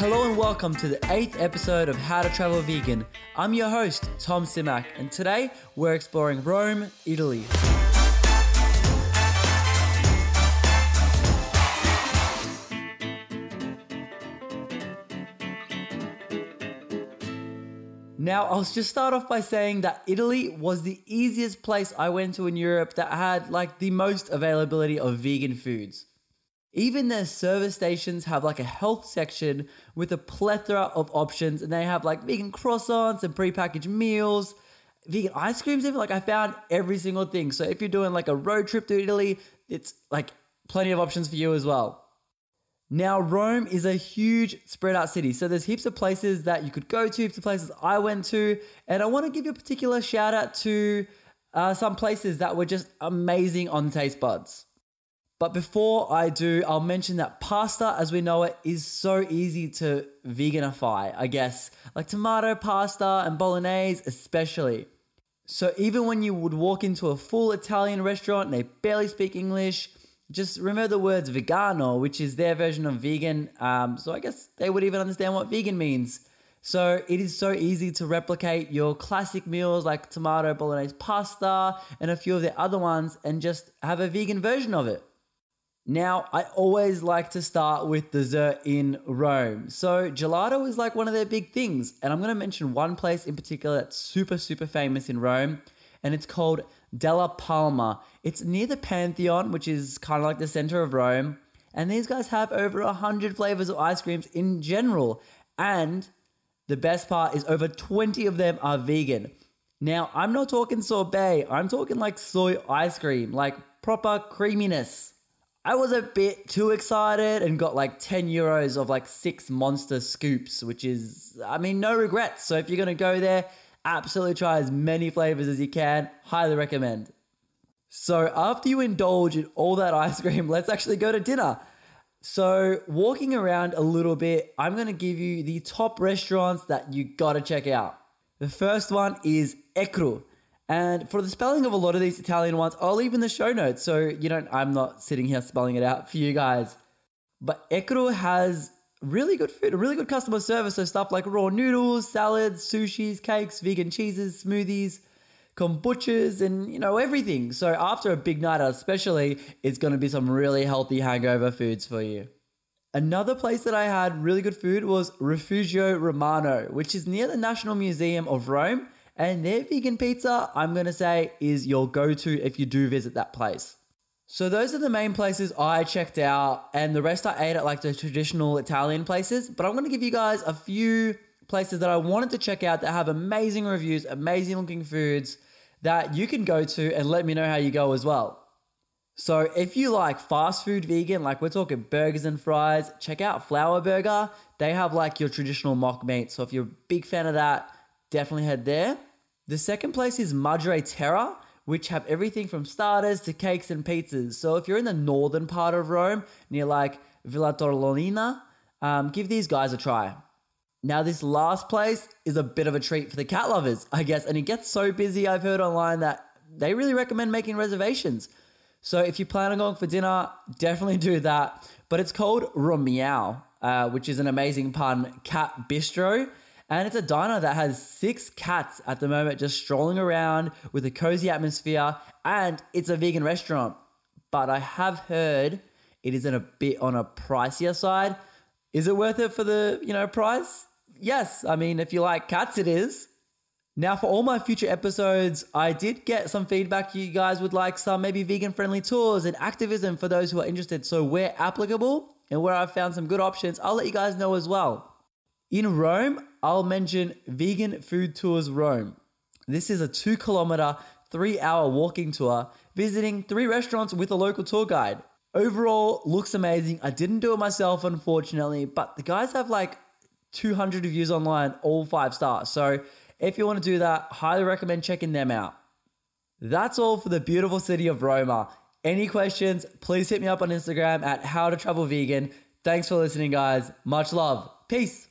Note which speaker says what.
Speaker 1: Hello and welcome to the eighth episode of How to Travel Vegan. I'm your host, Tom Simak, and today we're exploring Rome, Italy. Now, I'll just start off by saying that Italy was the easiest place I went to in Europe that had like the most availability of vegan foods. Even their service stations have like a health section with a plethora of options, and they have like vegan croissants and prepackaged meals, vegan ice creams. Even like I found every single thing. So if you're doing like a road trip to Italy, it's like plenty of options for you as well. Now, Rome is a huge spread out city. So there's heaps of places that you could go to, heaps of places I went to. And I want to give you a particular shout out to uh, some places that were just amazing on taste buds. But before I do, I'll mention that pasta, as we know it, is so easy to veganify, I guess. Like tomato pasta and bolognese, especially. So even when you would walk into a full Italian restaurant and they barely speak English, just remember the words vegano, which is their version of vegan. Um, so I guess they would even understand what vegan means. So it is so easy to replicate your classic meals like tomato bolognese pasta and a few of the other ones and just have a vegan version of it. Now, I always like to start with dessert in Rome. So, gelato is like one of their big things. And I'm going to mention one place in particular that's super, super famous in Rome, and it's called Della Palma. It's near the Pantheon, which is kind of like the center of Rome. And these guys have over 100 flavors of ice creams in general. And the best part is over 20 of them are vegan. Now, I'm not talking sorbet, I'm talking like soy ice cream, like proper creaminess. I was a bit too excited and got like 10 euros of like six monster scoops, which is, I mean, no regrets. So if you're going to go there, absolutely try as many flavors as you can. Highly recommend. So after you indulge in all that ice cream, let's actually go to dinner. So, walking around a little bit, I'm going to give you the top restaurants that you got to check out. The first one is Ecru. And for the spelling of a lot of these Italian ones, I'll leave in the show notes. So you don't, I'm not sitting here spelling it out for you guys. But Ecru has really good food, really good customer service. So stuff like raw noodles, salads, sushis, cakes, vegan cheeses, smoothies, kombuchas, and you know, everything. So after a big night out, especially, it's to be some really healthy hangover foods for you. Another place that I had really good food was Rifugio Romano, which is near the National Museum of Rome and their vegan pizza, I'm going to say, is your go to if you do visit that place. So, those are the main places I checked out, and the rest I ate at like the traditional Italian places. But I'm to give you guys a few places that I wanted to check out that have amazing reviews, amazing looking foods that you can go to and let me know how you go as well. So, if you like fast food vegan, like we're talking burgers and fries, check out Flower Burger. They have like your traditional mock meat. So, if you're a big fan of that, definitely head there. The second place is Madre Terra, which have everything from starters to cakes and pizzas. So if you're in the northern part of Rome, near like Villa Torlonia, um, give these guys a try. Now, this last place is a bit of a treat for the cat lovers, I guess, and it gets so busy, I've heard online that they really recommend making reservations. So if you plan on going for dinner, definitely do that. But it's called Romeow, uh, which is an amazing pun, cat bistro. And it's a diner that has six cats at the moment just strolling around with a cozy atmosphere. And it's a vegan restaurant. But I have heard it is in a bit on a pricier side. Is it worth it for the, you know, price? Yes. I mean, if you like cats, it is. Now, for all my future episodes, I did get some feedback. You guys would like some maybe vegan friendly tours and activism for those who are interested. So, where applicable and where I've found some good options, I'll let you guys know as well. In Rome, I'll mention Vegan Food Tours Rome. This is a two kilometer, three hour walking tour visiting three restaurants with a local tour guide. Overall, looks amazing. I didn't do it myself, unfortunately, but the guys have like 200 reviews online, all five stars. So if you want to do that, highly recommend checking them out. That's all for the beautiful city of Roma. Any questions, please hit me up on Instagram at how to travel vegan. Thanks for listening, guys. Much love. Peace.